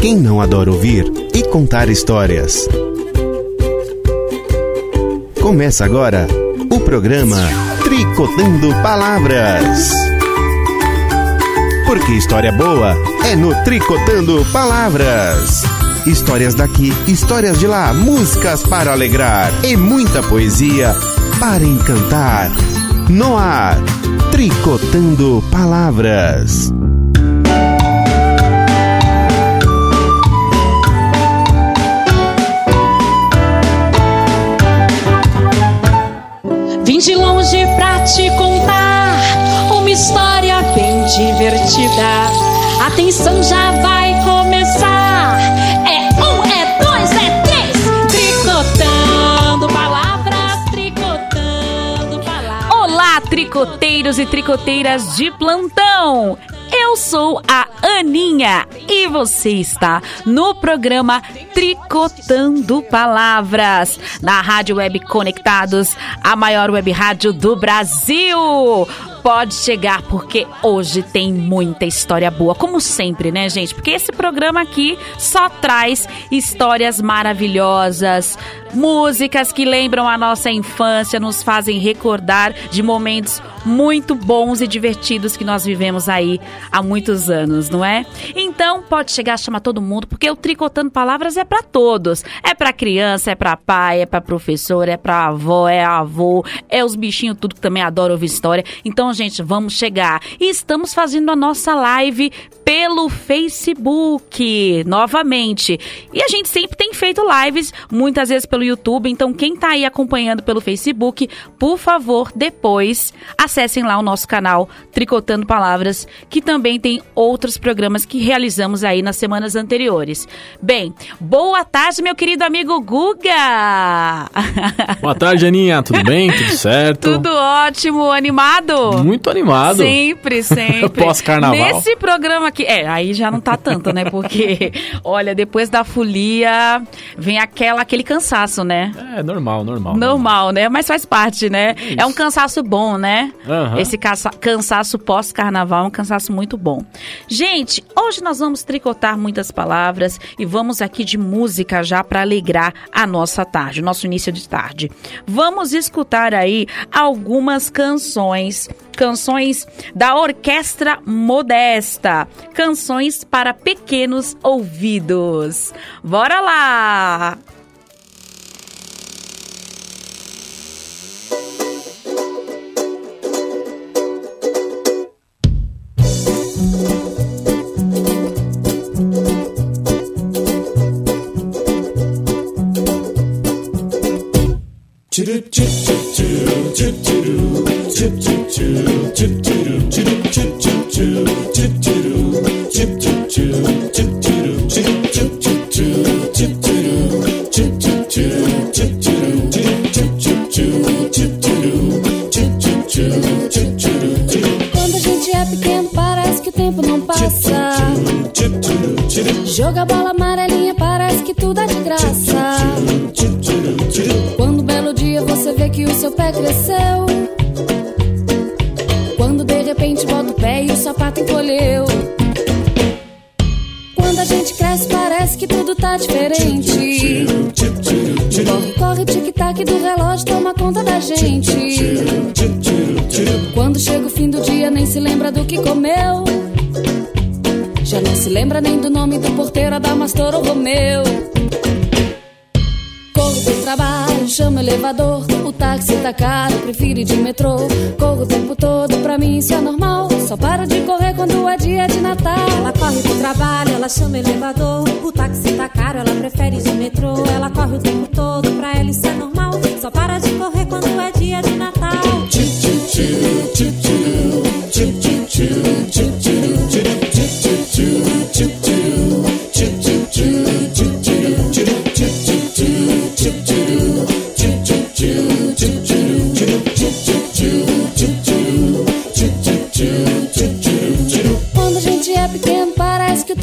Quem não adora ouvir e contar histórias? Começa agora o programa Tricotando Palavras. Porque história boa é no Tricotando Palavras. Histórias daqui, histórias de lá, músicas para alegrar e muita poesia para encantar. No ar, Tricotando Palavras. Vim de longe pra te contar uma história bem divertida. Atenção, já vai começar. É um, é dois, é três. Tricotando palavras, tricotando palavras. Olá, tricoteiros e tricoteiras de plantão! Eu sou a Aninha e você está no programa Tricotando Palavras, na Rádio Web Conectados, a maior web rádio do Brasil. Pode chegar porque hoje tem muita história boa, como sempre, né, gente? Porque esse programa aqui só traz histórias maravilhosas, músicas que lembram a nossa infância, nos fazem recordar de momentos muito bons e divertidos que nós vivemos aí há muitos anos, não é? Então, pode chegar, chama todo mundo, porque o Tricotando Palavras é para todos. É para criança, é para pai, é para professor, é para avó, é avô, é os bichinhos tudo que também adoram ouvir história. Então, gente, vamos chegar. E estamos fazendo a nossa live pelo Facebook, novamente. E a gente sempre tem feito lives, muitas vezes pelo YouTube. Então, quem tá aí acompanhando pelo Facebook, por favor, depois acessem lá o nosso canal Tricotando Palavras, que também tem outros programas que realizamos aí nas semanas anteriores. Bem, boa tarde, meu querido amigo Guga! Boa tarde, Aninha. Tudo bem? Tudo certo? Tudo ótimo, animado? Muito animado. Sempre, sempre. Pós-carnaval. Nesse programa aqui, é, aí já não tá tanto, né? Porque, olha, depois da folia vem aquela, aquele cansaço, né? É, normal, normal. Normal, né? Mas faz parte, né? Isso. É um cansaço bom, né? Aham. Esse cansa- cansaço pós-carnaval é um cansaço muito bom. Gente, hoje nós vamos tricotar muitas palavras e vamos aqui de música já para alegrar a nossa tarde, o nosso início de tarde. Vamos escutar aí algumas canções, canções da Orquestra Modesta, canções para pequenos ouvidos. Bora lá! Quando a Joga bola amarelinha, parece que tudo é de graça. Quando um belo dia você vê que o seu pé cresceu. Quando de repente bota o pé e o sapato encolheu. Quando a gente cresce, parece que tudo tá diferente. Corre, corre, tic-tac do relógio toma conta da gente. Quando chega o fim do dia, nem se lembra do que comeu. Já não se lembra nem do nome do porteiro, Adamastor ou Romeu. Corro pro trabalho, chamo o elevador. O táxi tá caro, prefiro ir de metrô. Corro o tempo todo, pra mim isso é normal. Só paro de correr quando é dia de Natal. Ela corre pro trabalho, ela chama o elevador. O táxi tá caro, ela prefere ir de metrô. Ela corre o tempo todo, pra ela isso é normal. Só para de correr quando é dia de Natal. Quando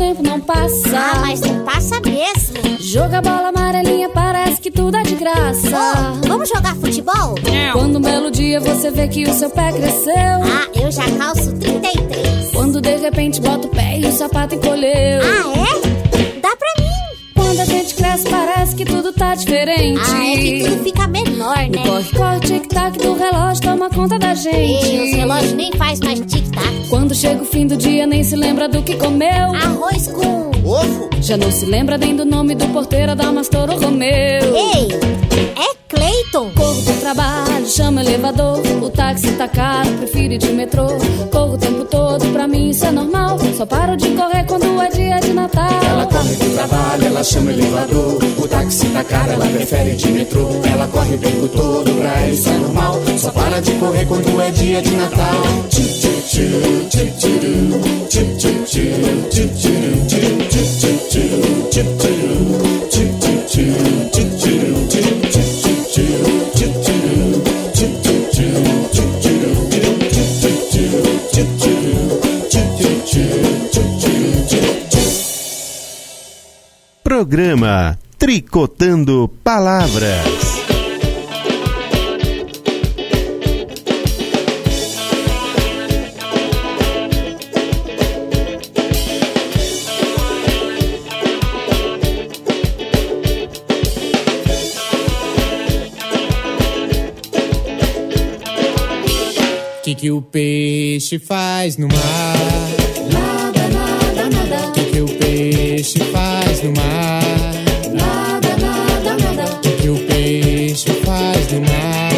tempo não passa. Ah, mas não passa mesmo. Joga bola amarelinha, parece que tudo é de graça. Oh, vamos jogar futebol? Não. Quando um belo dia você vê que o seu pé cresceu. Ah, eu já calço 33. Quando de repente bota o pé e o sapato encolheu. Ah, é? Dá pra mim. Quando a gente cresce, parece que tudo tá diferente. Ah, é que tudo fica menor, né? Corre, corre, tic-tac do relógio toma conta da E os gente. relógios nem faz mais tic-tac. Quando chega o fim do dia, nem se lembra do que comeu. Arroz com... Ovo? Já não se lembra nem do nome do porteiro, Adamastor ou Romeu. Ei, é Cleiton? Corro pro trabalho, chama elevador. O táxi tá caro, prefiro ir de metrô. Corro o tempo todo, pra mim isso é normal. Só paro de correr quando é dia de Natal. Ela corre pro trabalho, ela chama elevador. O táxi tá caro, ela prefere de metrô. Ela corre o tempo todo, pra isso é normal. Só para de correr quando é dia de Natal. Tchim, tchim, tchim, Que que o peixe faz no mar? Nada, nada, nada. Que que o peixe faz no mar? Nada, nada, nada. Que que o peixe faz no mar?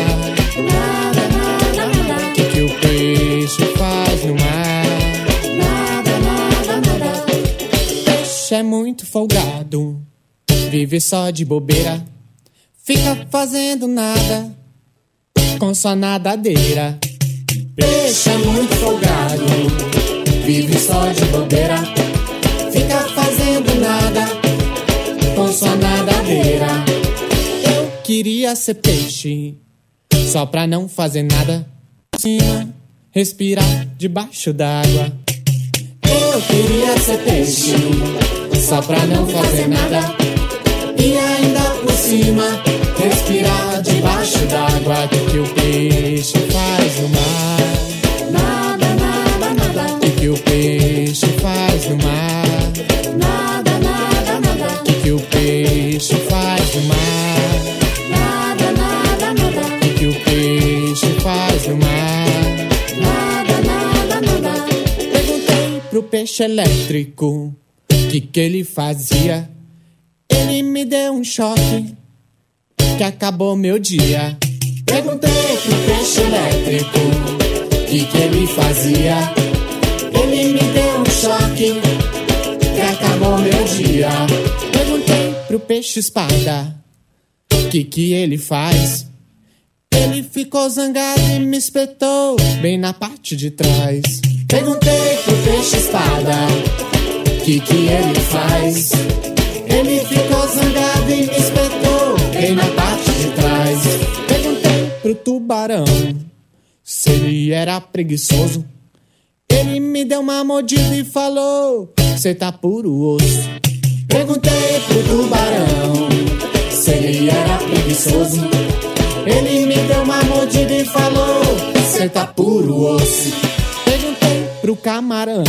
Nada, nada, nada. Que que o peixe faz no mar? Nada, nada, nada. Peixe é muito folgado, vive só de bobeira, fica fazendo nada com sua nadadeira. Peixe é muito folgado, vive só de bobeira, fica fazendo nada com sua nadadeira. Eu queria ser peixe, só pra não fazer nada, cima, respirar debaixo d'água. Eu queria ser peixe, só pra não fazer nada. E ainda por cima, respirar debaixo d'água. Que que o peixe faz no mar? O peixe faz no mar? Nada, nada, nada. Que que o peixe faz no mar? Nada, nada, nada. Que que o peixe faz no mar? Nada, nada, nada. Perguntei pro peixe elétrico que que ele fazia. Ele me deu um choque que acabou meu dia. Perguntei pro peixe elétrico que que ele fazia. Choque que acabou meu dia. Perguntei pro peixe espada que que ele faz. Ele ficou zangado e me espetou bem na parte de trás. Perguntei pro peixe espada que que ele faz. Ele ficou zangado e me espetou bem na parte de trás. Perguntei pro tubarão se ele era preguiçoso. Ele me deu uma mordida e falou: Cê tá puro osso. Perguntei pro tubarão se ele era preguiçoso. Ele me deu uma mordida e falou: Cê tá puro osso. Perguntei pro camarão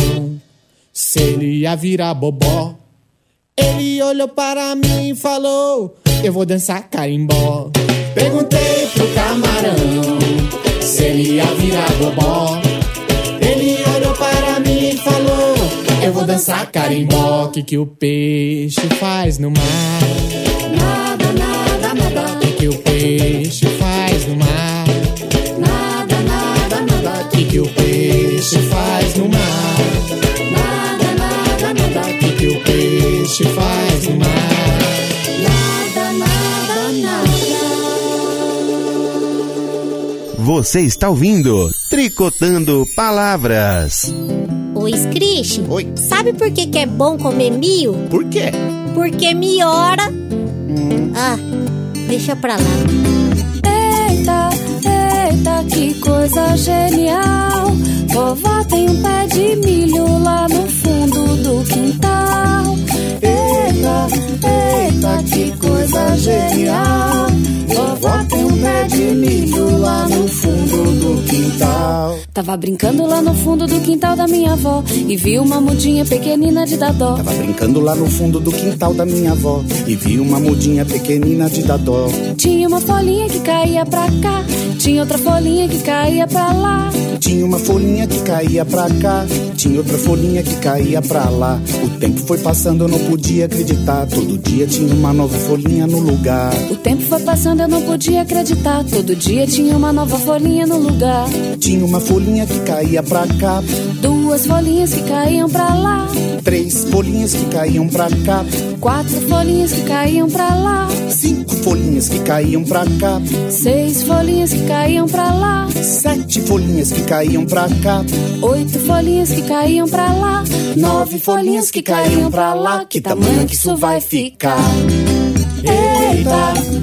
se ele ia virar bobó. Ele olhou para mim e falou: Eu vou dançar carimbó. Perguntei pro camarão se ele ia virar bobó. Eu vou dançar carimbó. Que que o peixe faz no mar? Nada, nada, nada. Que que o peixe faz no mar? Nada, nada, nada. Que que o peixe faz no mar? Nada, nada, nada. Que que o peixe faz no mar? Nada, nada, nada. Você está ouvindo Tricotando Palavras. Oi, Scrish. Oi. Sabe por que, que é bom comer mil? Por quê? Porque miora. Ah, deixa pra lá. Eita, eita, que coisa genial. Vovó tem um pé de milho lá no fundo do quintal. Eita, eita, que coisa genial. Vovó tem um pé de milho lá no fundo do quintal. Tava brincando lá no fundo do quintal da minha avó e vi uma mudinha pequenina de dadó. Tava brincando lá no fundo do quintal da minha avó e vi uma mudinha pequenina de dadó. Tinha uma folhinha que caía pra cá, tinha outra folhinha que caía pra lá. Tinha uma folhinha que caía pra cá, tinha outra folhinha que caía pra lá. O tempo foi passando, eu não podia acreditar. Todo dia tinha uma nova folhinha no lugar. O tempo foi passando, eu não podia acreditar. Todo dia tinha uma nova folhinha no lugar. Tinha uma folhinha que caía pra cá, Duas folhinhas que caíam pra lá. três folhinhas que caíam pra cá, Quatro folhinhas que caíam pra lá. cinco folhinhas que caíam pra cá, Seis folhinhas que caíam pra lá. sete folhinhas que caíam pra cá, Oito folhinhas que caíam pra lá. nove folhinhas que caíam pra lá. Que tamanho que isso vai ficar? Eita,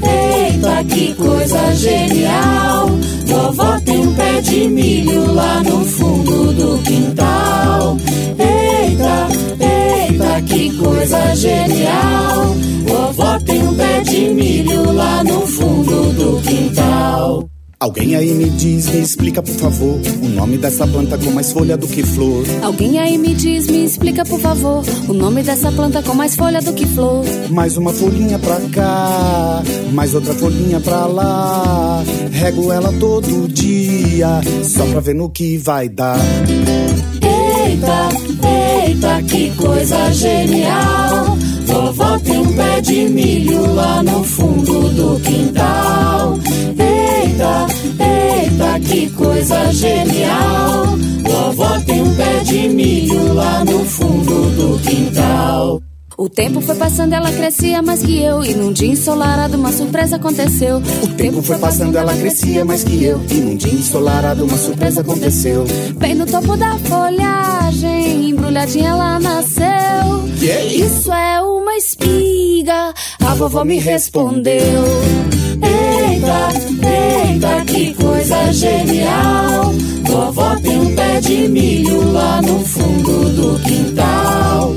que coisa genial. Vovó tem um pé de milho lá no fundo do quintal. Eita, eita, que coisa genial. Vovó tem um pé de milho lá no fundo do quintal. Alguém aí me diz, me explica por favor o nome dessa planta com mais folha do que flor. Alguém aí me diz, me explica por favor o nome dessa planta com mais folha do que flor. Mais uma folhinha pra cá, mais outra folhinha pra lá. Rego ela todo dia, só pra ver no que vai dar. Eita, eita, que coisa genial. Vovó tem um pé de milho lá no fundo do quintal. Eita, eita, que coisa genial. Vovó tem um pé de milho lá no fundo do quintal. O tempo foi passando, ela crescia mais que eu. E num dia ensolarado, uma surpresa aconteceu. O tempo foi passando, ela crescia mais que eu. E num dia ensolarado, uma surpresa aconteceu. Bem no topo da folhagem, embrulhadinha ela nasceu. É isso? Isso é uma espiga, a vovó me respondeu. Eita, eita, que coisa genial. Vovó tem um pé de milho lá no fundo do quintal.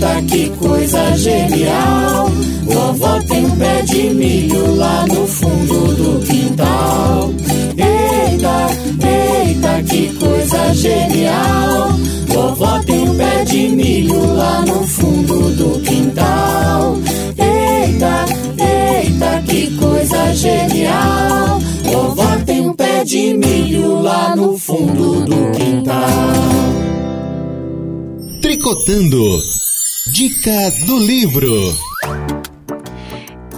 Eita, que coisa genial. Vovó tem um pé de milho lá no fundo do quintal. Eita, eita, que coisa genial. Vovó tem um pé de milho lá no fundo do quintal. Eita, eita, que coisa genial. Vovó tem um pé de milho lá no fundo do quintal. Tricotando. Dica do livro.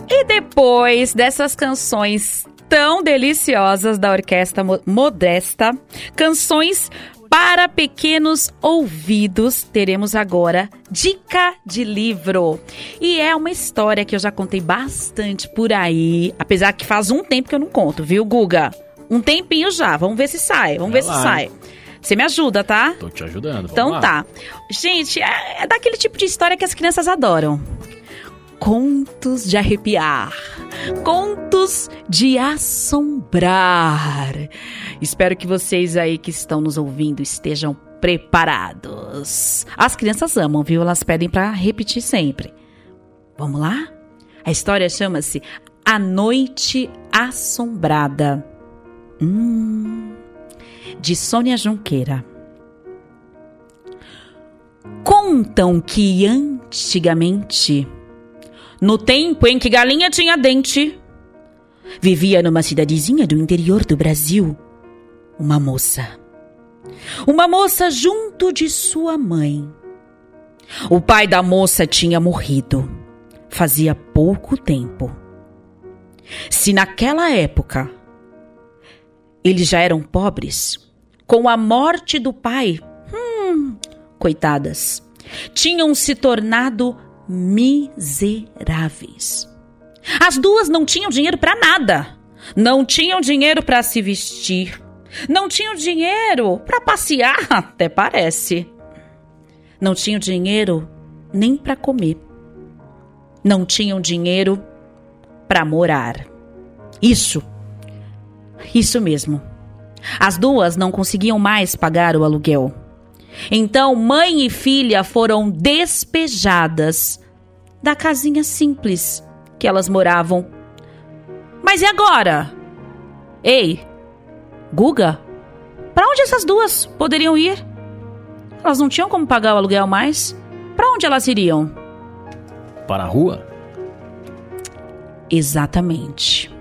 E depois dessas canções tão deliciosas da Orquestra Mo- Modesta, canções para pequenos ouvidos, teremos agora Dica de Livro. E é uma história que eu já contei bastante por aí, apesar que faz um tempo que eu não conto, viu, Guga? Um tempinho já, vamos ver se sai, vamos Vai ver se lá. sai. Você me ajuda, tá? Tô te ajudando. Então lá. tá. Gente, é, é daquele tipo de história que as crianças adoram. Contos de arrepiar. Contos de assombrar. Espero que vocês aí que estão nos ouvindo estejam preparados. As crianças amam, viu? Elas pedem pra repetir sempre. Vamos lá? A história chama-se A Noite Assombrada. Hum de Sônia Junqueira. Contam que antigamente, no tempo em que galinha tinha dente, vivia numa cidadezinha do interior do Brasil uma moça. Uma moça junto de sua mãe. O pai da moça tinha morrido fazia pouco tempo. Se naquela época eles já eram pobres. Com a morte do pai, hum, coitadas, tinham se tornado miseráveis. As duas não tinham dinheiro para nada. Não tinham dinheiro para se vestir. Não tinham dinheiro para passear, até parece. Não tinham dinheiro nem para comer. Não tinham dinheiro para morar. Isso isso mesmo. As duas não conseguiam mais pagar o aluguel. Então, mãe e filha foram despejadas da casinha simples que elas moravam Mas e agora? Ei, Guga, para onde essas duas poderiam ir? Elas não tinham como pagar o aluguel mais. Para onde elas iriam? Para a rua? Exatamente.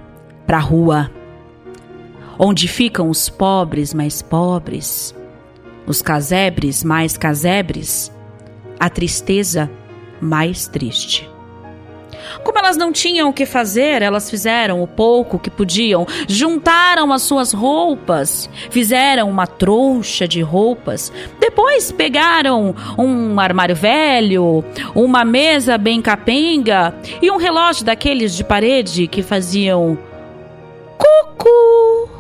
Para a rua. Onde ficam os pobres mais pobres, os casebres mais casebres, a tristeza mais triste. Como elas não tinham o que fazer, elas fizeram o pouco que podiam, juntaram as suas roupas, fizeram uma trouxa de roupas, depois pegaram um armário velho, uma mesa bem capenga e um relógio daqueles de parede que faziam cucu.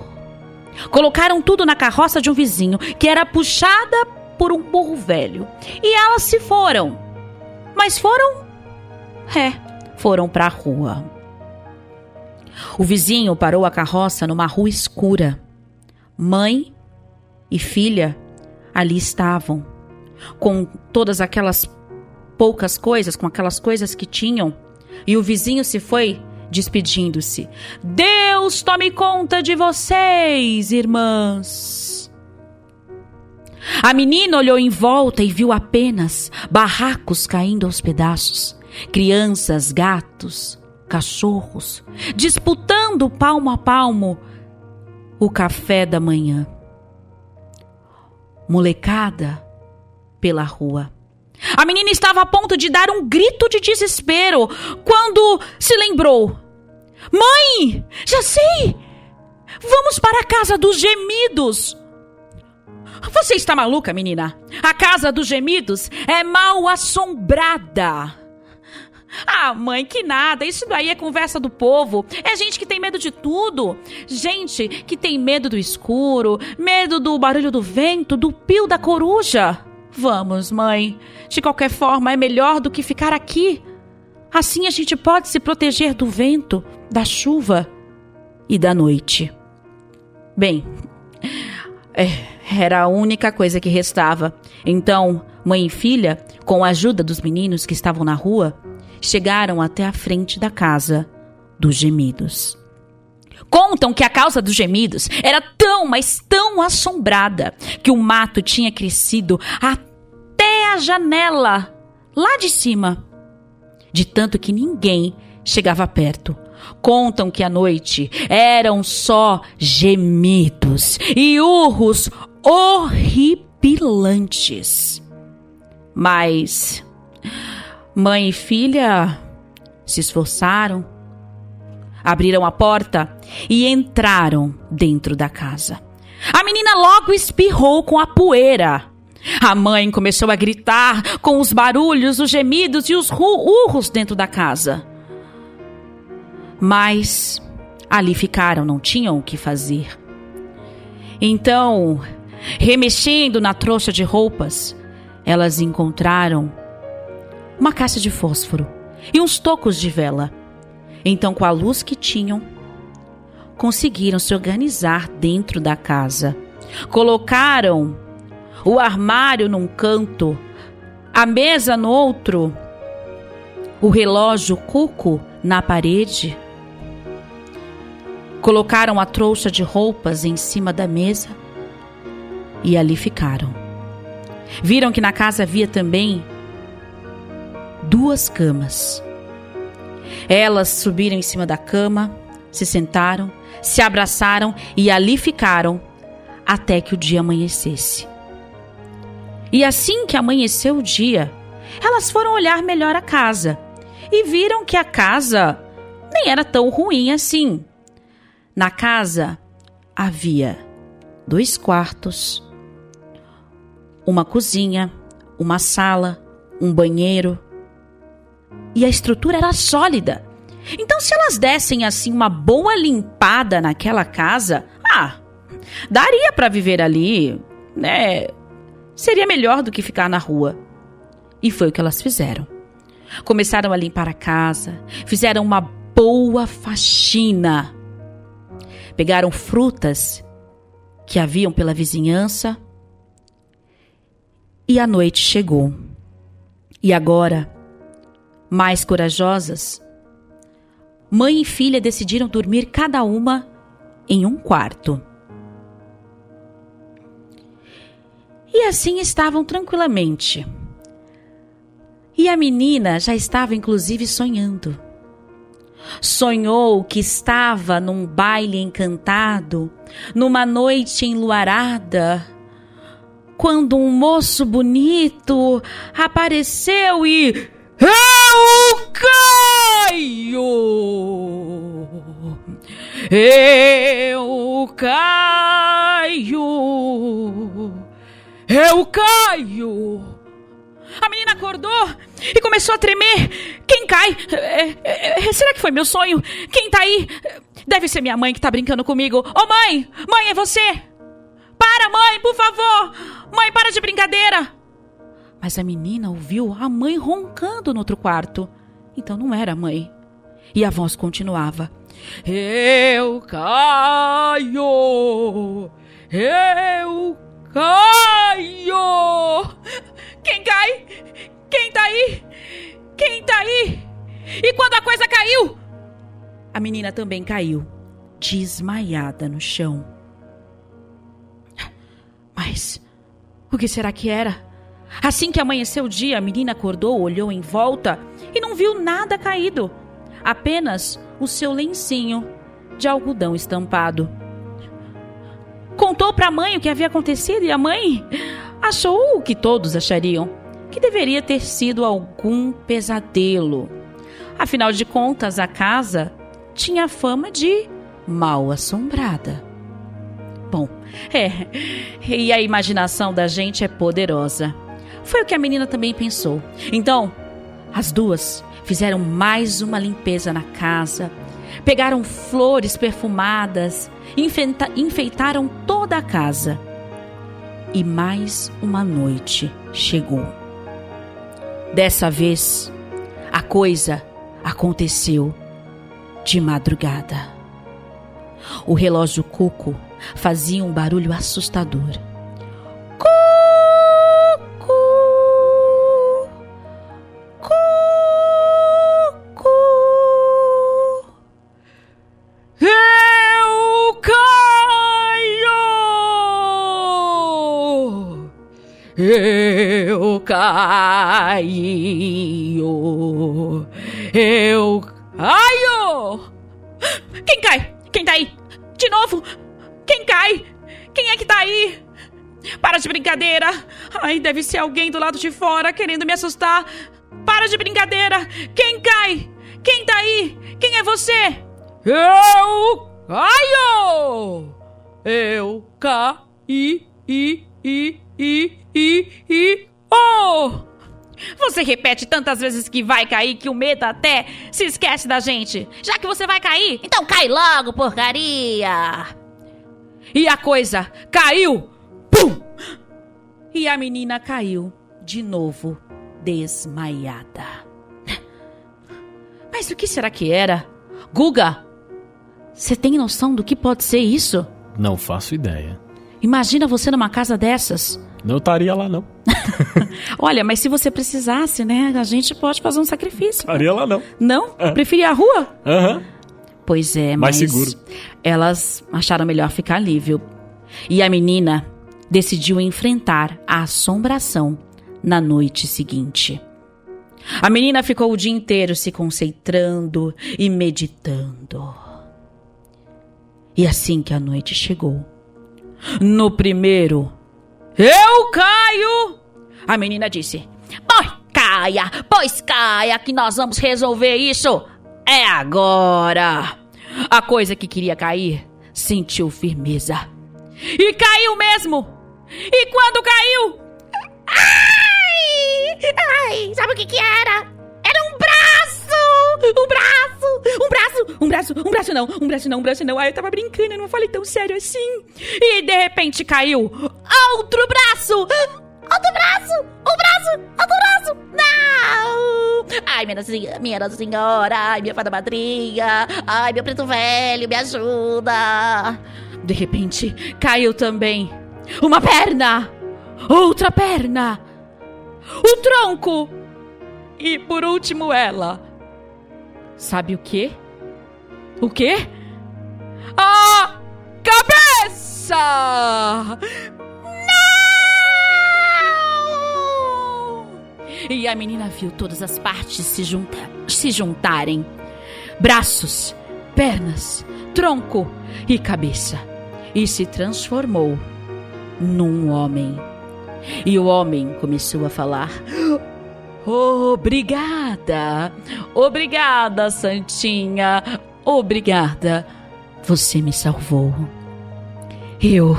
Colocaram tudo na carroça de um vizinho, que era puxada por um burro velho. E elas se foram. Mas foram? É, foram para a rua. O vizinho parou a carroça numa rua escura. Mãe e filha ali estavam, com todas aquelas poucas coisas, com aquelas coisas que tinham. E o vizinho se foi despedindo-se. Deus tome conta de vocês, irmãs. A menina olhou em volta e viu apenas barracos caindo aos pedaços crianças, gatos, cachorros, disputando palmo a palmo o café da manhã. Molecada pela rua. A menina estava a ponto de dar um grito de desespero quando se lembrou. Mãe, já sei! Vamos para a casa dos gemidos! Você está maluca, menina? A casa dos gemidos é mal assombrada. Ah, mãe, que nada. Isso daí é conversa do povo. É gente que tem medo de tudo. Gente que tem medo do escuro, medo do barulho do vento, do pio da coruja. Vamos, mãe. De qualquer forma, é melhor do que ficar aqui. Assim a gente pode se proteger do vento, da chuva e da noite. Bem, é, era a única coisa que restava. Então, mãe e filha, com a ajuda dos meninos que estavam na rua, chegaram até a frente da casa dos gemidos. Contam que a causa dos gemidos era tão, mas tão assombrada que o mato tinha crescido até a janela lá de cima, de tanto que ninguém chegava perto. Contam que à noite eram só gemidos e urros horripilantes. Mas Mãe e filha se esforçaram, abriram a porta e entraram dentro da casa. A menina logo espirrou com a poeira. A mãe começou a gritar com os barulhos, os gemidos e os urros dentro da casa. Mas ali ficaram, não tinham o que fazer. Então, remexendo na trouxa de roupas, elas encontraram uma caixa de fósforo e uns tocos de vela. Então, com a luz que tinham, conseguiram se organizar dentro da casa. Colocaram o armário num canto, a mesa no outro, o relógio cuco na parede. Colocaram a trouxa de roupas em cima da mesa e ali ficaram. Viram que na casa havia também duas camas. Elas subiram em cima da cama, se sentaram, se abraçaram e ali ficaram até que o dia amanhecesse. E assim que amanheceu o dia, elas foram olhar melhor a casa e viram que a casa nem era tão ruim assim. Na casa havia dois quartos, uma cozinha, uma sala, um banheiro e a estrutura era sólida. Então, se elas dessem assim uma boa limpada naquela casa, ah, daria para viver ali, né? Seria melhor do que ficar na rua. E foi o que elas fizeram. Começaram a limpar a casa, fizeram uma boa faxina. Pegaram frutas que haviam pela vizinhança. E a noite chegou. E agora mais corajosas, mãe e filha decidiram dormir cada uma em um quarto. E assim estavam tranquilamente. E a menina já estava inclusive sonhando. Sonhou que estava num baile encantado, numa noite enluarada, quando um moço bonito apareceu e. Eu caio! Eu caio! Eu caio! A menina acordou e começou a tremer. Quem cai? É, é, é, será que foi meu sonho? Quem tá aí? Deve ser minha mãe que tá brincando comigo. Ô oh, mãe! Mãe, é você! Para, mãe, por favor! Mãe, para de brincadeira! Mas a menina ouviu a mãe roncando no outro quarto. Então não era a mãe. E a voz continuava: Eu caio! Eu caio! Quem cai? Quem tá aí? Quem tá aí? E quando a coisa caiu? A menina também caiu, desmaiada no chão. Mas o que será que era? Assim que amanheceu o dia, a menina acordou, olhou em volta e não viu nada caído, apenas o seu lencinho de algodão estampado. Contou para a mãe o que havia acontecido e a mãe achou o que todos achariam: que deveria ter sido algum pesadelo. Afinal de contas, a casa tinha fama de mal assombrada. Bom, é, e a imaginação da gente é poderosa. Foi o que a menina também pensou. Então, as duas fizeram mais uma limpeza na casa, pegaram flores perfumadas, enfeitaram toda a casa. E mais uma noite chegou. Dessa vez, a coisa aconteceu de madrugada. O relógio Cuco fazia um barulho assustador. Caio. Eu caio. Quem cai? Quem tá aí? De novo? Quem cai? Quem é que tá aí? Para de brincadeira. Ai, deve ser alguém do lado de fora querendo me assustar. Para de brincadeira. Quem cai? Quem tá aí? Quem é você? Eu caio. Eu caí. I, I, I, I, oh! Você repete tantas vezes que vai cair que o medo até se esquece da gente. Já que você vai cair, então cai logo, porcaria! E a coisa caiu! Pum! E a menina caiu de novo, desmaiada. Mas o que será que era? Guga, você tem noção do que pode ser isso? Não faço ideia. Imagina você numa casa dessas. Não estaria lá, não. Olha, mas se você precisasse, né? A gente pode fazer um sacrifício. Estaria lá, não. Não? É. Preferia a rua? Aham. Uhum. Pois é, Mais mas. seguro. Elas acharam melhor ficar ali, viu? E a menina decidiu enfrentar a assombração na noite seguinte. A menina ficou o dia inteiro se concentrando e meditando. E assim que a noite chegou, no primeiro eu caio! A menina disse: Pois caia, pois caia, que nós vamos resolver isso. É agora. A coisa que queria cair sentiu firmeza. E caiu mesmo! E quando caiu. Ai! Ai! Sabe o que que era? Um braço! Um braço! Um braço! Um braço! Não! Um braço não! Um braço não! Ai, eu tava brincando, eu não falei tão sério assim. E de repente caiu outro braço! Outro braço! Um braço! Outro braço! Não! Ai, minha, minha Nossa Senhora! Ai, minha fada madrinha! Ai, meu preto velho, me ajuda! De repente, caiu também uma perna! Outra perna! O tronco! E por último, ela. Sabe o que? O quê? A cabeça! Não! E a menina viu todas as partes se, junta se juntarem: braços, pernas, tronco e cabeça. E se transformou num homem. E o homem começou a falar: Obrigada, obrigada, Santinha, obrigada. Você me salvou. Eu,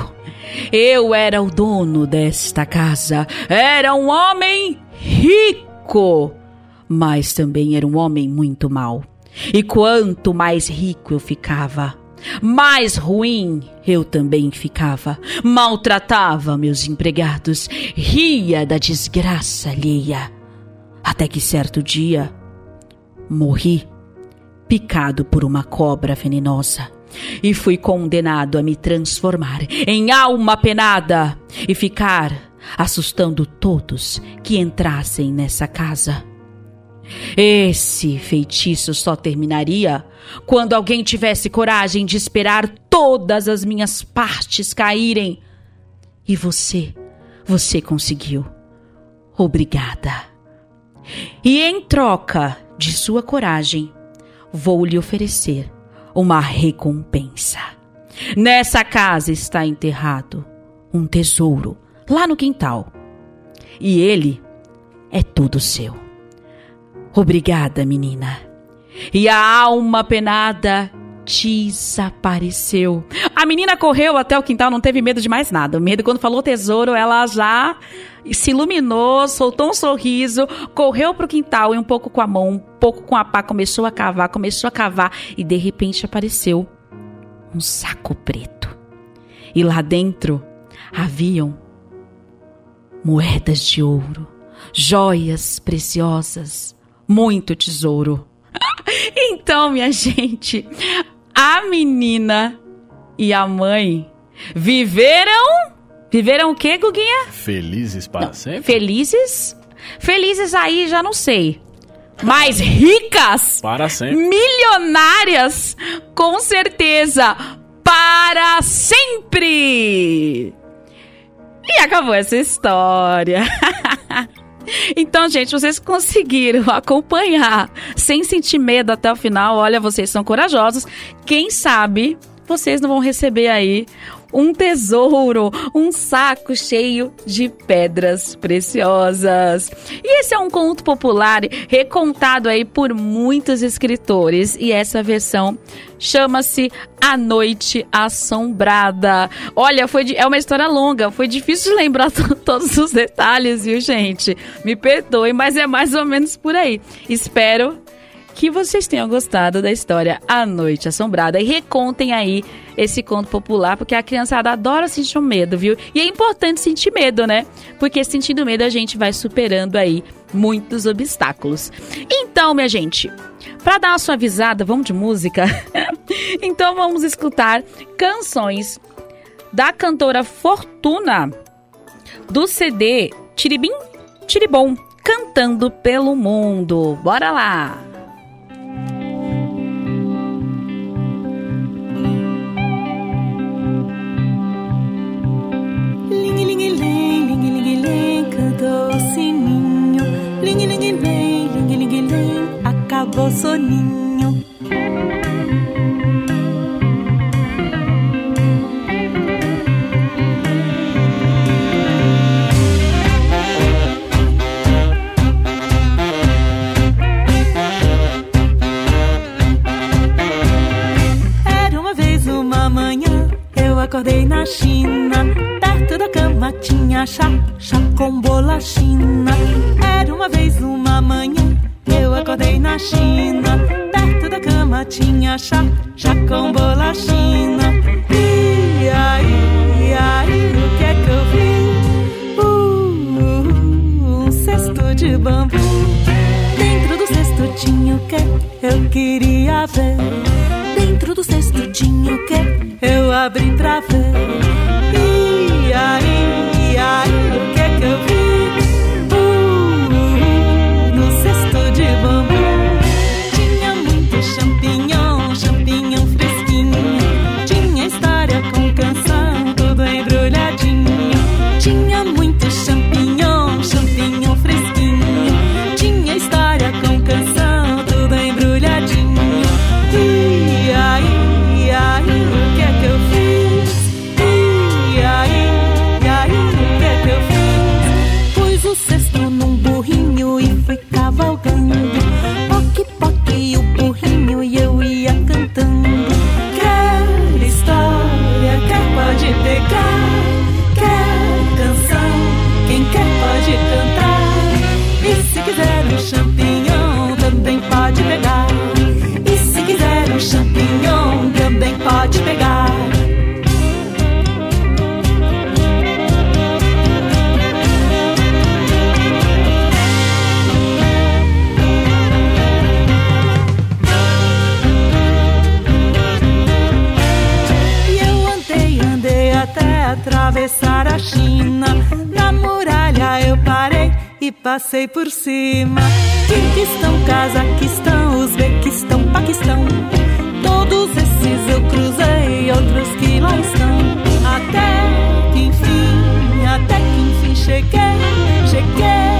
eu era o dono desta casa. Era um homem rico, mas também era um homem muito mau. E quanto mais rico eu ficava, mais ruim eu também ficava. Maltratava meus empregados, ria da desgraça alheia. Até que certo dia morri, picado por uma cobra venenosa. E fui condenado a me transformar em alma penada e ficar assustando todos que entrassem nessa casa. Esse feitiço só terminaria quando alguém tivesse coragem de esperar todas as minhas partes caírem. E você, você conseguiu. Obrigada. E em troca de sua coragem, vou lhe oferecer uma recompensa. Nessa casa está enterrado um tesouro lá no quintal. E ele é todo seu. Obrigada, menina. E a alma penada desapareceu. A menina correu até o quintal, não teve medo de mais nada. O medo, quando falou tesouro, ela já se iluminou, soltou um sorriso, correu pro quintal e um pouco com a mão, um pouco com a pá, começou a cavar, começou a cavar e de repente apareceu um saco preto. E lá dentro haviam moedas de ouro, joias preciosas, muito tesouro. Então, minha gente, a menina e a mãe viveram. Viveram o quê, Guguinha? Felizes para Não, sempre? Felizes? Felizes aí já não sei. Mas ricas? Para sempre. Milionárias? Com certeza. Para sempre! E acabou essa história. Então, gente, vocês conseguiram acompanhar sem sentir medo até o final. Olha, vocês são corajosos. Quem sabe vocês não vão receber aí um tesouro, um saco cheio de pedras preciosas. E esse é um conto popular recontado aí por muitos escritores e essa versão chama-se A Noite Assombrada. Olha, foi de, é uma história longa, foi difícil de lembrar todos os detalhes, viu, gente? Me perdoem, mas é mais ou menos por aí. Espero que vocês tenham gostado da história A Noite Assombrada e recontem aí esse conto popular, porque a criançada adora sentir um medo, viu? E é importante sentir medo, né? Porque sentindo medo a gente vai superando aí muitos obstáculos. Então, minha gente, para dar uma suavizada, vamos de música? então vamos escutar canções da cantora Fortuna do CD Tiribim Tiribom, cantando pelo mundo. Bora lá! Sininho. Ling, ling, ling, ling, ling, ling, acabou soninho. passei por cima. Kirguistão, Cazaquistão, Uzbequistão, Paquistão. Todos esses eu cruzei, outros que lá estão. Até que enfim, até que enfim cheguei, cheguei.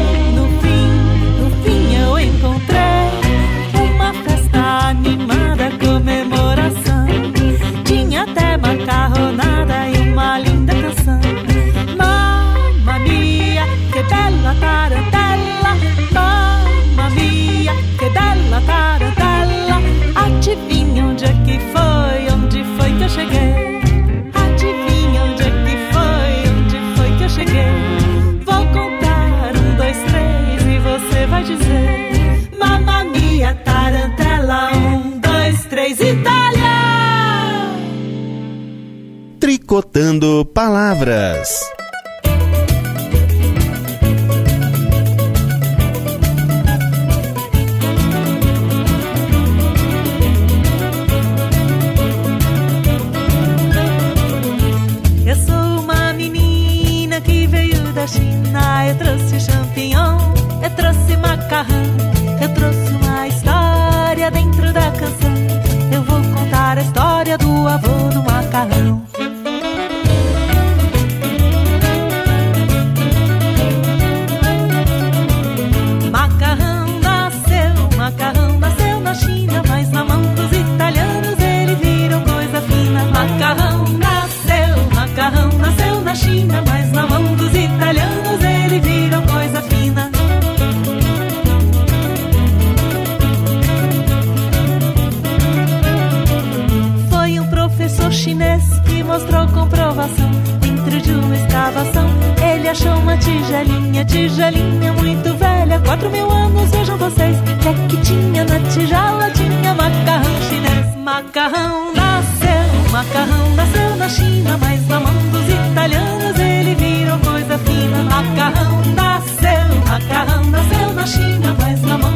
Picotando Palavras. achou uma tigelinha, tigelinha muito velha. Quatro mil anos, vejam vocês, que é tinha na tijala, tinha macarrão chinês. Macarrão nasceu, macarrão nasceu na China, mas na mão dos italianos ele virou coisa fina. Macarrão nasceu, macarrão nasceu na China, mas na mão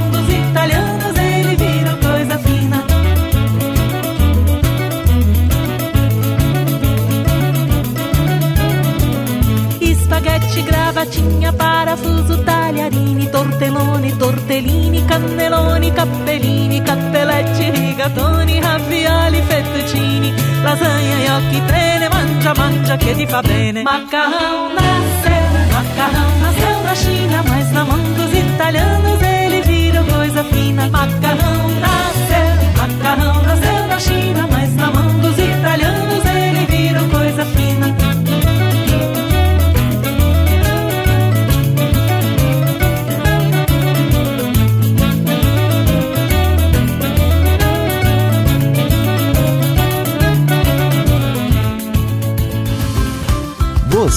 gravatinha, parafuso, talharini, tortelone, tortellini, cannelloni, cappellini, cappelletti, rigatoni, ravioli, fettuccini, lasagna, gnocchi, trene, mangia, mangia que te fa bene. Macarrão nasceu, macarrão nasceu na China, mas na mão dos italianos ele vira coisa fina. Macarrão nasceu, macarrão nasceu na China, mas na mão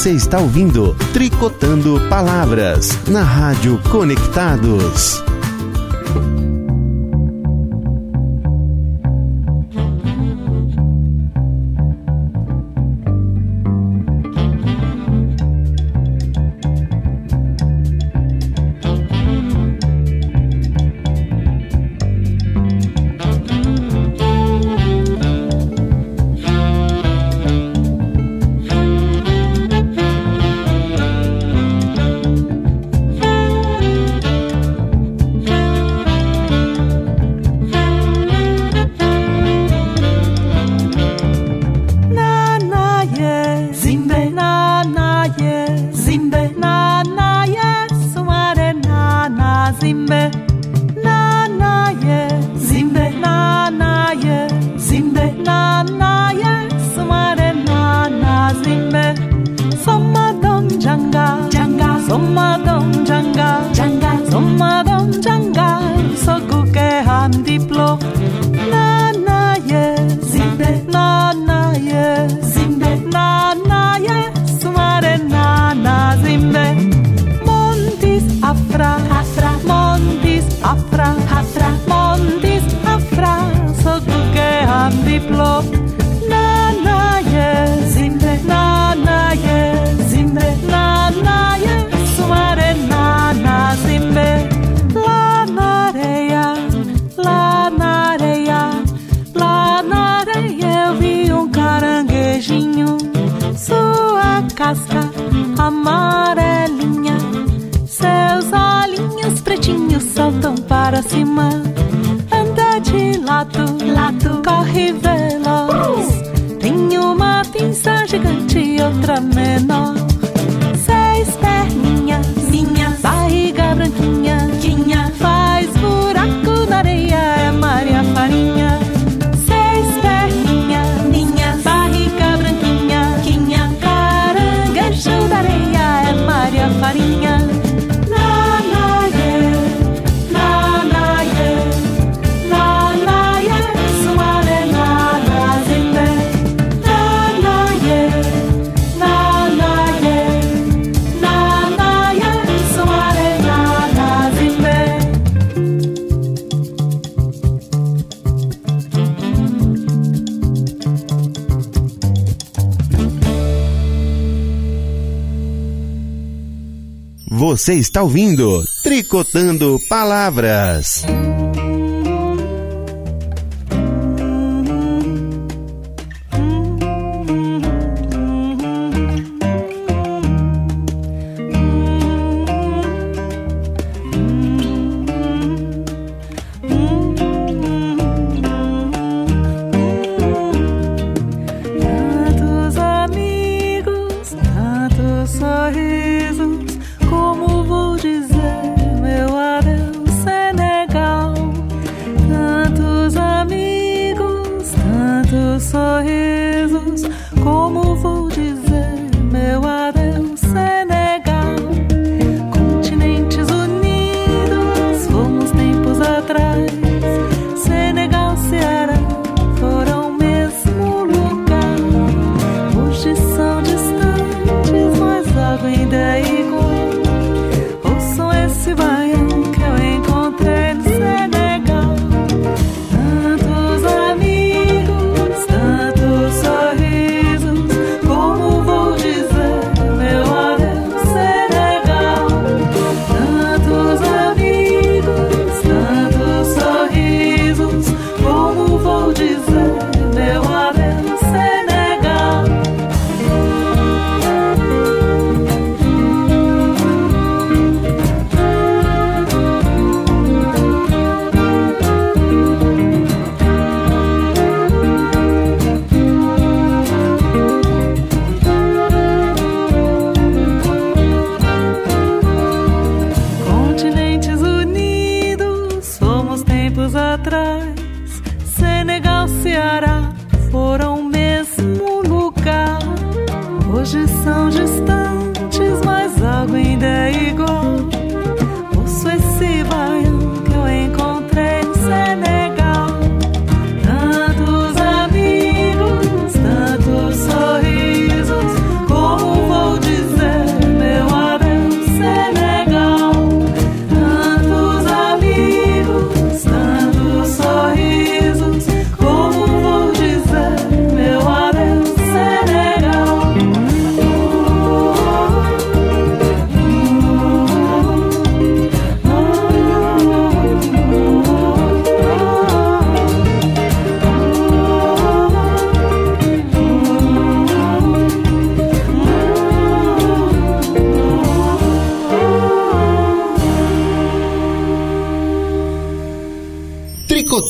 Você está ouvindo Tricotando Palavras na Rádio Conectados. Cima, anda de lado, lado, corre veloz. Tem uma pinça gigante e outra menor. Você está ouvindo Tricotando Palavras.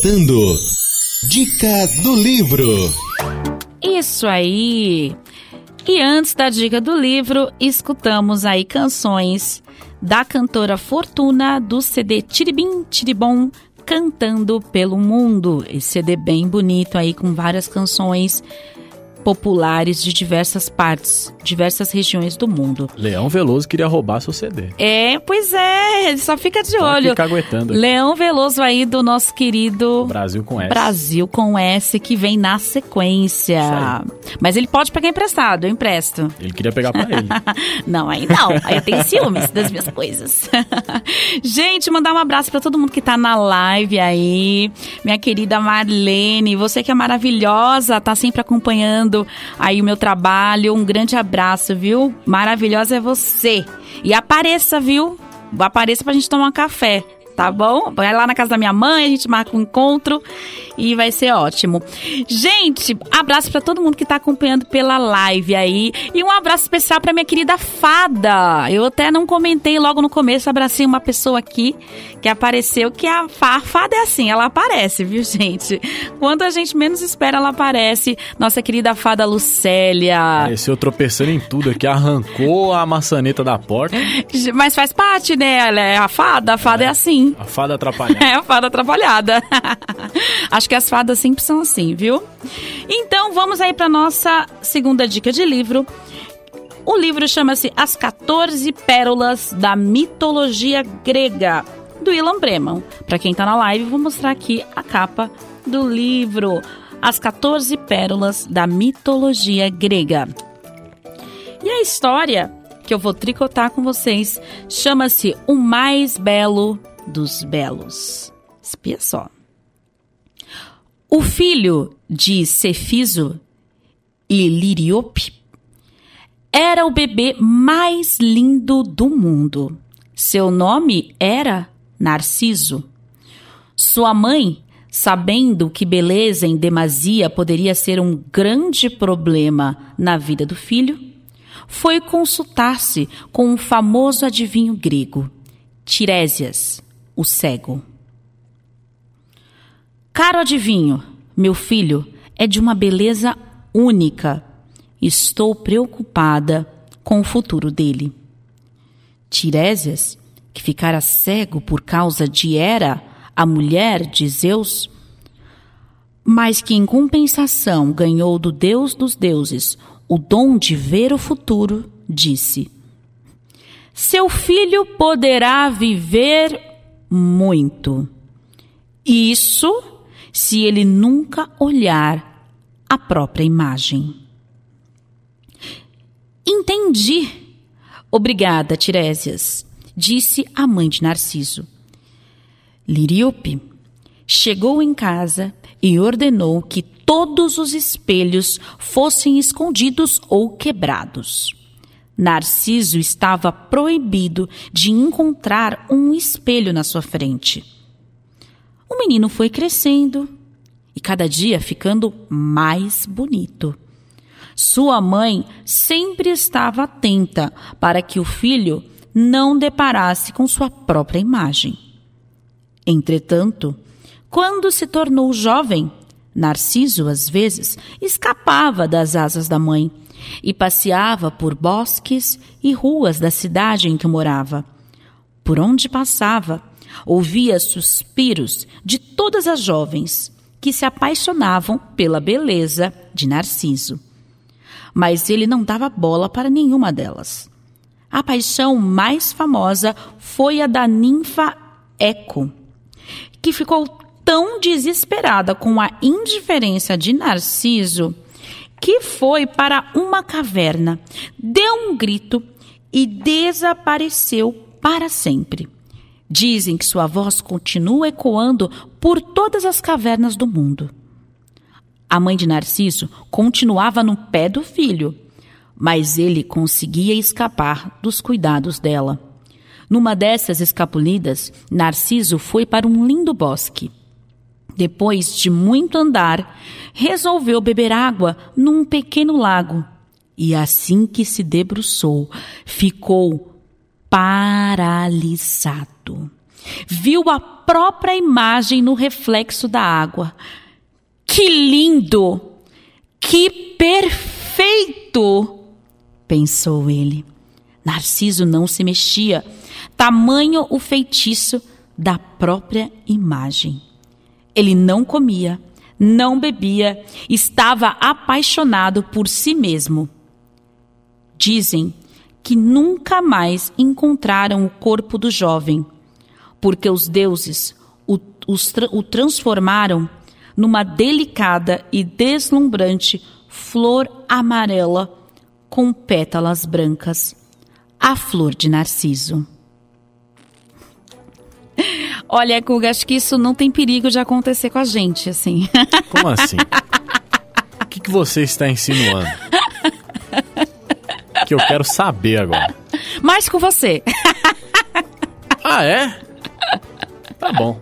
Tricotando. Dica do livro. Isso aí! E antes da dica do livro, escutamos aí canções da cantora Fortuna do CD Tiribim Tiribom Cantando pelo Mundo. Esse CD bem bonito aí com várias canções populares de diversas partes, diversas regiões do mundo. Leão Veloso queria roubar seu CD. É, pois é, só fica de Só olho. fica aguentando. Leão Veloso aí do nosso querido Brasil com S. Brasil com S que vem na sequência. Mas ele pode pegar emprestado, eu empresto. Ele queria pegar pra ele. Não, aí não. Aí eu tenho ciúmes das minhas coisas. Gente, mandar um abraço pra todo mundo que tá na live aí. Minha querida Marlene, você que é maravilhosa, tá sempre acompanhando aí o meu trabalho. Um grande abraço, viu? Maravilhosa é você. E apareça, viu? Apareça pra gente tomar um café. Tá bom? Vai lá na casa da minha mãe, a gente marca um encontro e vai ser ótimo. Gente, abraço para todo mundo que tá acompanhando pela live aí e um abraço especial para minha querida Fada. Eu até não comentei logo no começo, abracei uma pessoa aqui que apareceu que a, a Fada é assim, ela aparece, viu, gente? Quando a gente menos espera, ela aparece. Nossa querida Fada Lucélia. Esse eu tropeçando em tudo aqui, arrancou a maçaneta da porta. Mas faz parte, né? Ela é a fada, a fada é, é assim. A fada atrapalhada. É a fada atrapalhada. Acho que as fadas sempre são assim, viu? Então vamos aí para nossa segunda dica de livro. O livro chama-se As 14 Pérolas da Mitologia Grega, do Ilan Breman. Para quem tá na live, vou mostrar aqui a capa do livro As 14 Pérolas da Mitologia Grega. E a história que eu vou tricotar com vocês chama-se O Mais Belo dos Belos. Espia só. O filho de Cefiso e Liriope era o bebê mais lindo do mundo. Seu nome era Narciso. Sua mãe, sabendo que beleza em demasia poderia ser um grande problema na vida do filho, foi consultar-se com um famoso adivinho grego, Tiresias, o cego. Caro adivinho, meu filho é de uma beleza única. Estou preocupada com o futuro dele. Tiresias, que ficara cego por causa de Hera, a mulher de Zeus, mas que em compensação ganhou do Deus dos deuses o dom de ver o futuro, disse: Seu filho poderá viver muito. Isso se ele nunca olhar a própria imagem. Entendi. Obrigada, Tiresias, disse a mãe de Narciso. Liríope chegou em casa e ordenou que todos os espelhos fossem escondidos ou quebrados. Narciso estava proibido de encontrar um espelho na sua frente. O menino foi crescendo e cada dia ficando mais bonito. Sua mãe sempre estava atenta para que o filho não deparasse com sua própria imagem. Entretanto, quando se tornou jovem, Narciso, às vezes, escapava das asas da mãe e passeava por bosques e ruas da cidade em que morava. Por onde passava, ouvia suspiros de todas as jovens que se apaixonavam pela beleza de Narciso. Mas ele não dava bola para nenhuma delas. A paixão mais famosa foi a da ninfa Eco, que ficou tão desesperada com a indiferença de Narciso que foi para uma caverna, deu um grito e desapareceu para sempre. Dizem que sua voz continua ecoando por todas as cavernas do mundo. A mãe de Narciso continuava no pé do filho, mas ele conseguia escapar dos cuidados dela. Numa dessas escapulidas, Narciso foi para um lindo bosque. Depois de muito andar, resolveu beber água num pequeno lago. E assim que se debruçou, ficou paralisado. Viu a própria imagem no reflexo da água. Que lindo! Que perfeito! pensou ele. Narciso não se mexia, tamanho o feitiço da própria imagem. Ele não comia, não bebia, estava apaixonado por si mesmo. Dizem que nunca mais encontraram o corpo do jovem, porque os deuses o, o transformaram numa delicada e deslumbrante flor amarela com pétalas brancas, a flor de narciso. Olha, Guga, acho que isso não tem perigo de acontecer com a gente, assim. Como assim? O que, que você está insinuando? Que eu quero saber agora. Mais com você. Ah, é? Tá bom.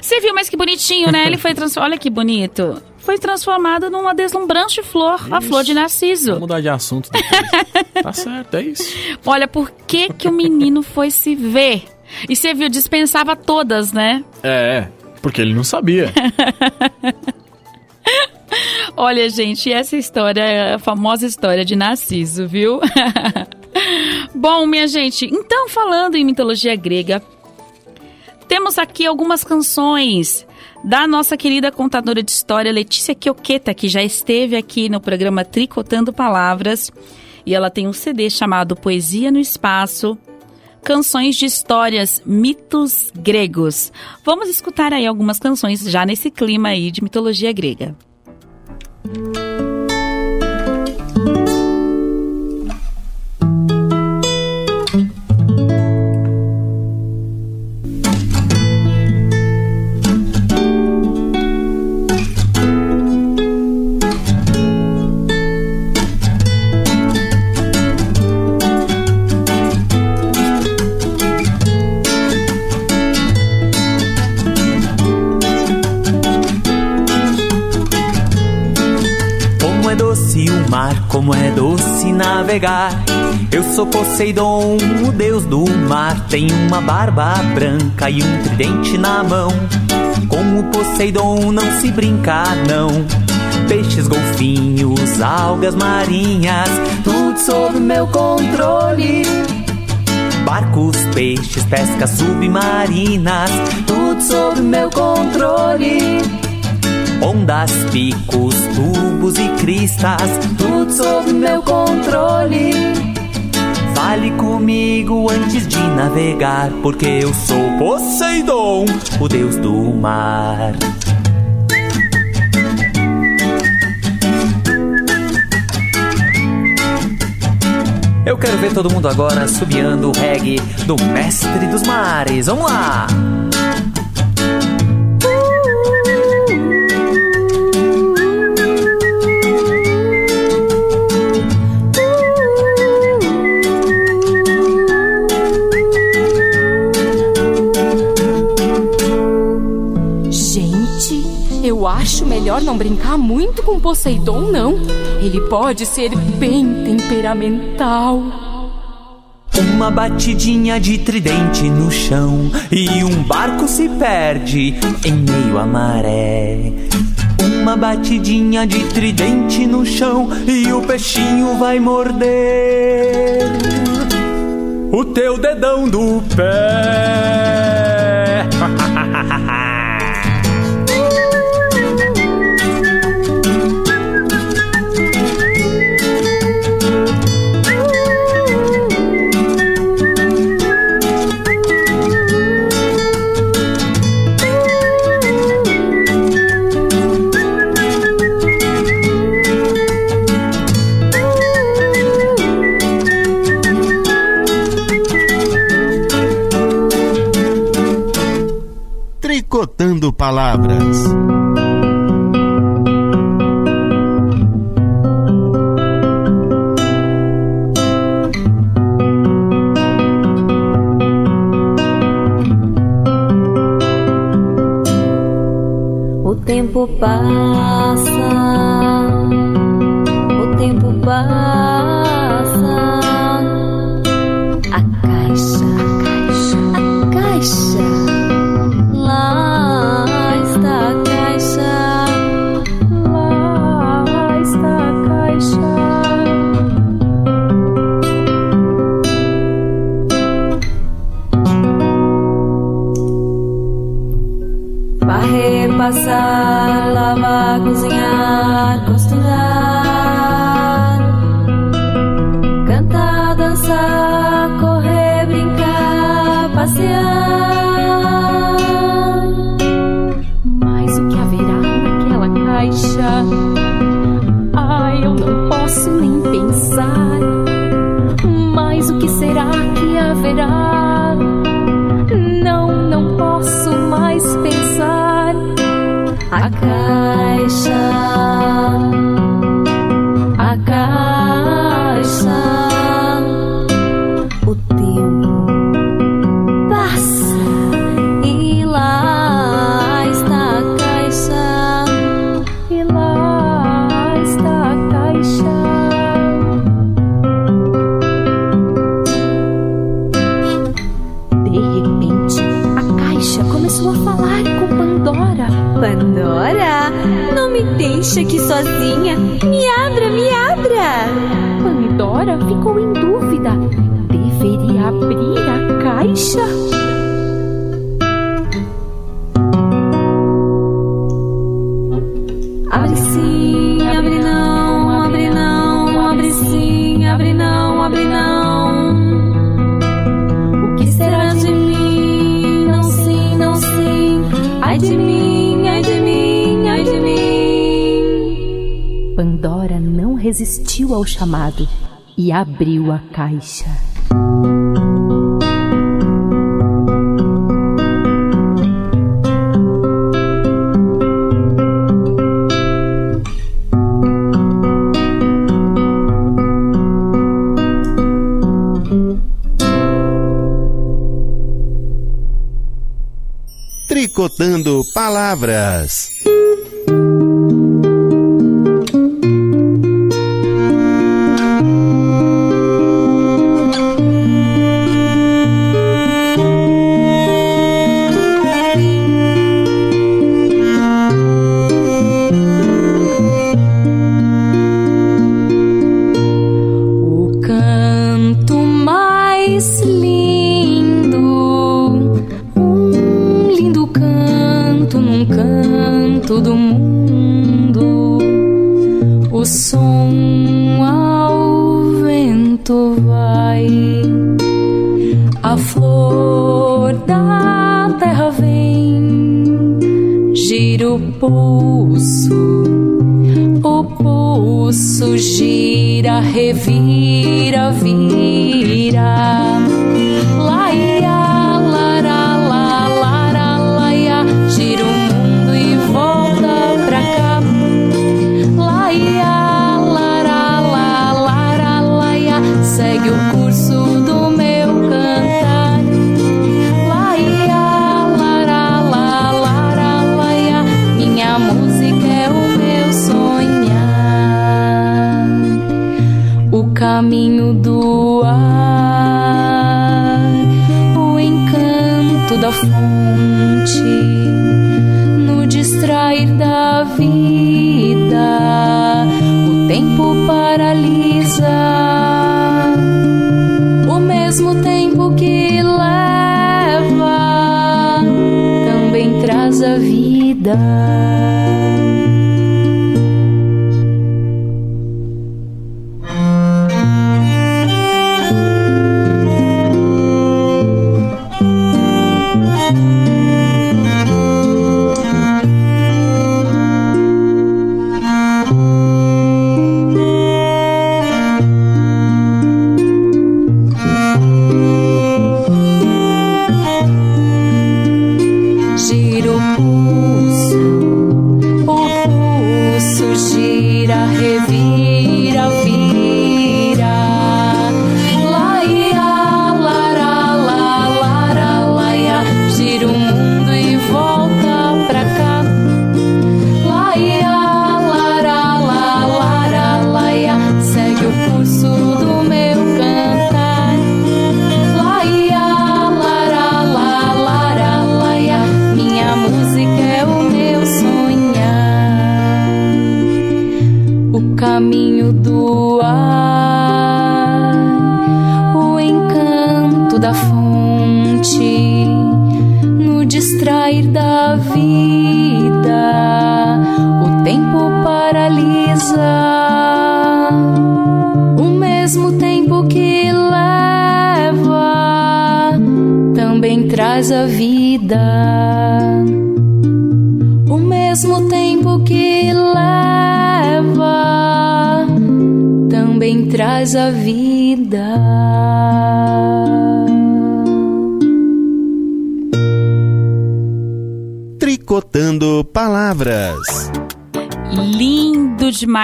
Você viu, mas que bonitinho, né? Ele foi transformado. Olha que bonito. Foi transformado numa deslumbrante flor, a flor de Narciso. Vamos mudar de assunto depois. tá certo, é isso. Olha, por que que o menino foi se ver? E você viu, dispensava todas, né? É, porque ele não sabia. Olha, gente, essa história é a famosa história de Narciso, viu? Bom, minha gente, então falando em mitologia grega, temos aqui algumas canções da nossa querida contadora de história Letícia Quioqueta, que já esteve aqui no programa Tricotando Palavras. E ela tem um CD chamado Poesia no Espaço, canções de histórias, mitos gregos. Vamos escutar aí algumas canções já nesse clima aí de mitologia grega. Como navegar. Eu sou Poseidon, o deus do mar. Tenho uma barba branca e um tridente na mão. Com o Poseidon não se brinca, não. Peixes, golfinhos, algas marinhas, tudo sob meu controle. Barcos, peixes, pescas submarinas, tudo sob meu controle. Ondas, picos, tubos e cristas, tudo sob meu controle. Fale comigo antes de navegar, porque eu sou Poseidon, o deus do mar. Eu quero ver todo mundo agora subiando o reggae do mestre dos mares. Vamos lá! Melhor não brincar muito com Poseidon, não. Ele pode ser bem temperamental. Uma batidinha de tridente no chão e um barco se perde em meio à maré. Uma batidinha de tridente no chão e o peixinho vai morder o teu dedão do pé. Tricotando Palavras. O tempo passa, o tempo passa. Ao chamado e abriu a caixa. Tricotando Palavras.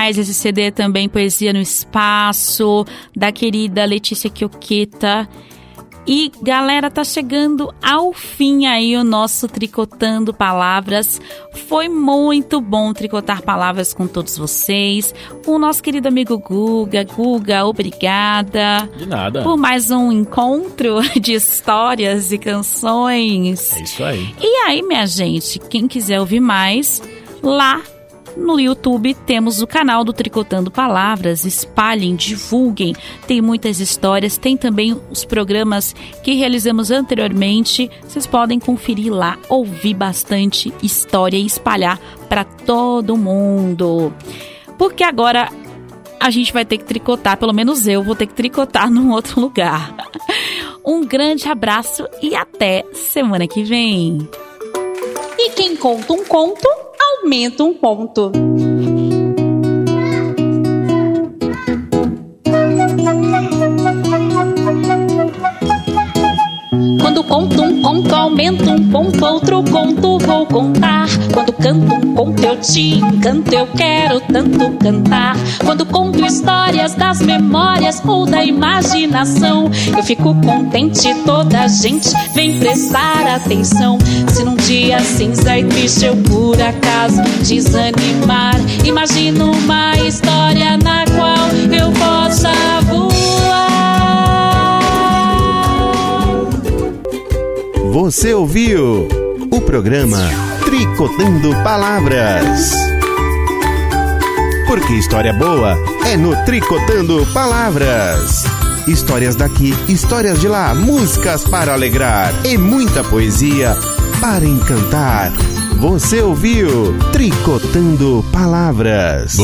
Demais esse CD também, Poesia no Espaço, da querida Letícia Quioqueta. E galera, tá chegando ao fim aí o nosso Tricotando Palavras. Foi muito bom tricotar palavras com todos vocês. Com o nosso querido amigo Guga. Guga, obrigada. De nada. Por mais um encontro de histórias e canções. É isso aí. E aí, minha gente, quem quiser ouvir mais, lá no YouTube temos o canal do Tricotando Palavras. Espalhem, divulguem. Tem muitas histórias. Tem também os programas que realizamos anteriormente. Vocês podem conferir lá, ouvir bastante história e espalhar para todo mundo. Porque agora a gente vai ter que tricotar, pelo menos eu vou ter que tricotar num outro lugar. Um grande abraço e até semana que vem. E quem conta um conto, aumenta um ponto. Quando conto um conto, aumento um ponto, outro conto vou contar. Quando canto um conto, eu te encanto, eu quero tanto cantar. Quando conto histórias das memórias ou da imaginação, eu fico contente, toda a gente vem prestar atenção. Se num dia cinza e triste eu por acaso desanimar, imagino uma história na qual eu possa Você ouviu o programa Tricotando Palavras. Porque história boa é no Tricotando Palavras. Histórias daqui, histórias de lá, músicas para alegrar e muita poesia para encantar. Você ouviu Tricotando Palavras.